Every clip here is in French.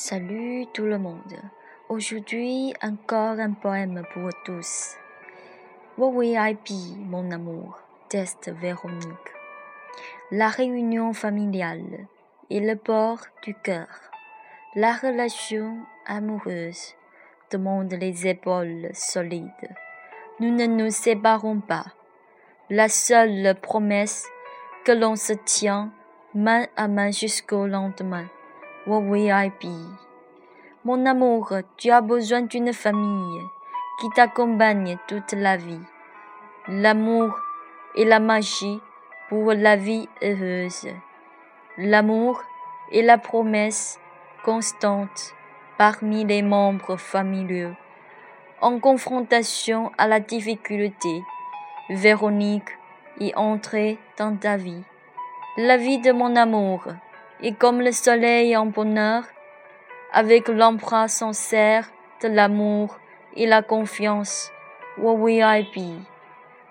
Salut tout le monde. Aujourd'hui, encore un poème pour tous. What will I be, mon amour? Teste Véronique. La réunion familiale et le bord du cœur. La relation amoureuse demande les épaules solides. Nous ne nous séparons pas. La seule promesse que l'on se tient main à main jusqu'au lendemain. Mon amour, tu as besoin d'une famille qui t'accompagne toute la vie. L'amour et la magie pour la vie heureuse. L'amour et la promesse constante parmi les membres familiaux. En confrontation à la difficulté, Véronique est entrée dans ta vie. La vie de mon amour et comme le soleil en bonheur, avec l'emprunt sincère de l'amour et la confiance, be?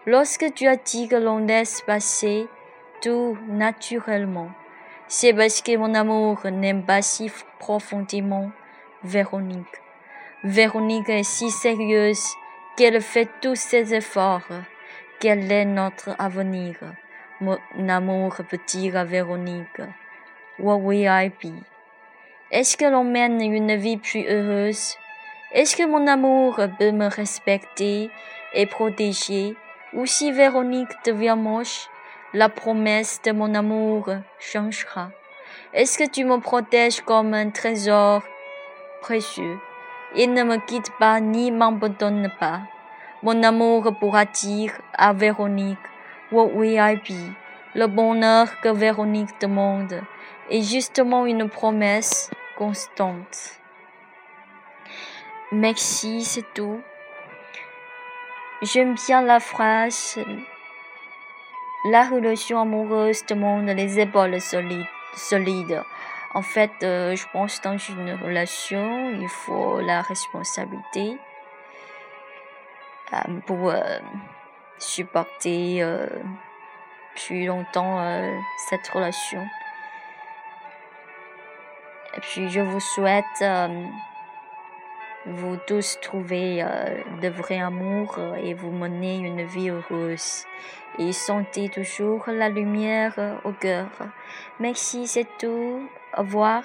Lorsque tu as dit que l'on laisse passer tout naturellement, c'est parce que mon amour n'aime pas si profondément Véronique. Véronique est si sérieuse qu'elle fait tous ses efforts. Quel est notre avenir? Mon amour peut dire à Véronique? What will I be? Est-ce que l'on mène une vie plus heureuse? Est-ce que mon amour peut me respecter et protéger? Ou si Véronique devient moche, la promesse de mon amour changera. Est-ce que tu me protèges comme un trésor précieux? Et ne me quitte pas ni m'abandonne pas? Mon amour pourra dire à Véronique, What will I be? Le bonheur que Véronique demande est justement une promesse constante. Merci, c'est tout. J'aime bien la phrase La relation amoureuse demande les épaules solides. En fait, euh, je pense dans une relation, il faut la responsabilité euh, pour euh, supporter plus longtemps cette relation. Je vous souhaite euh, vous tous trouver euh, de vrai amour euh, et vous mener une vie heureuse. Et sentez toujours la lumière au cœur. Merci, c'est tout. Au revoir.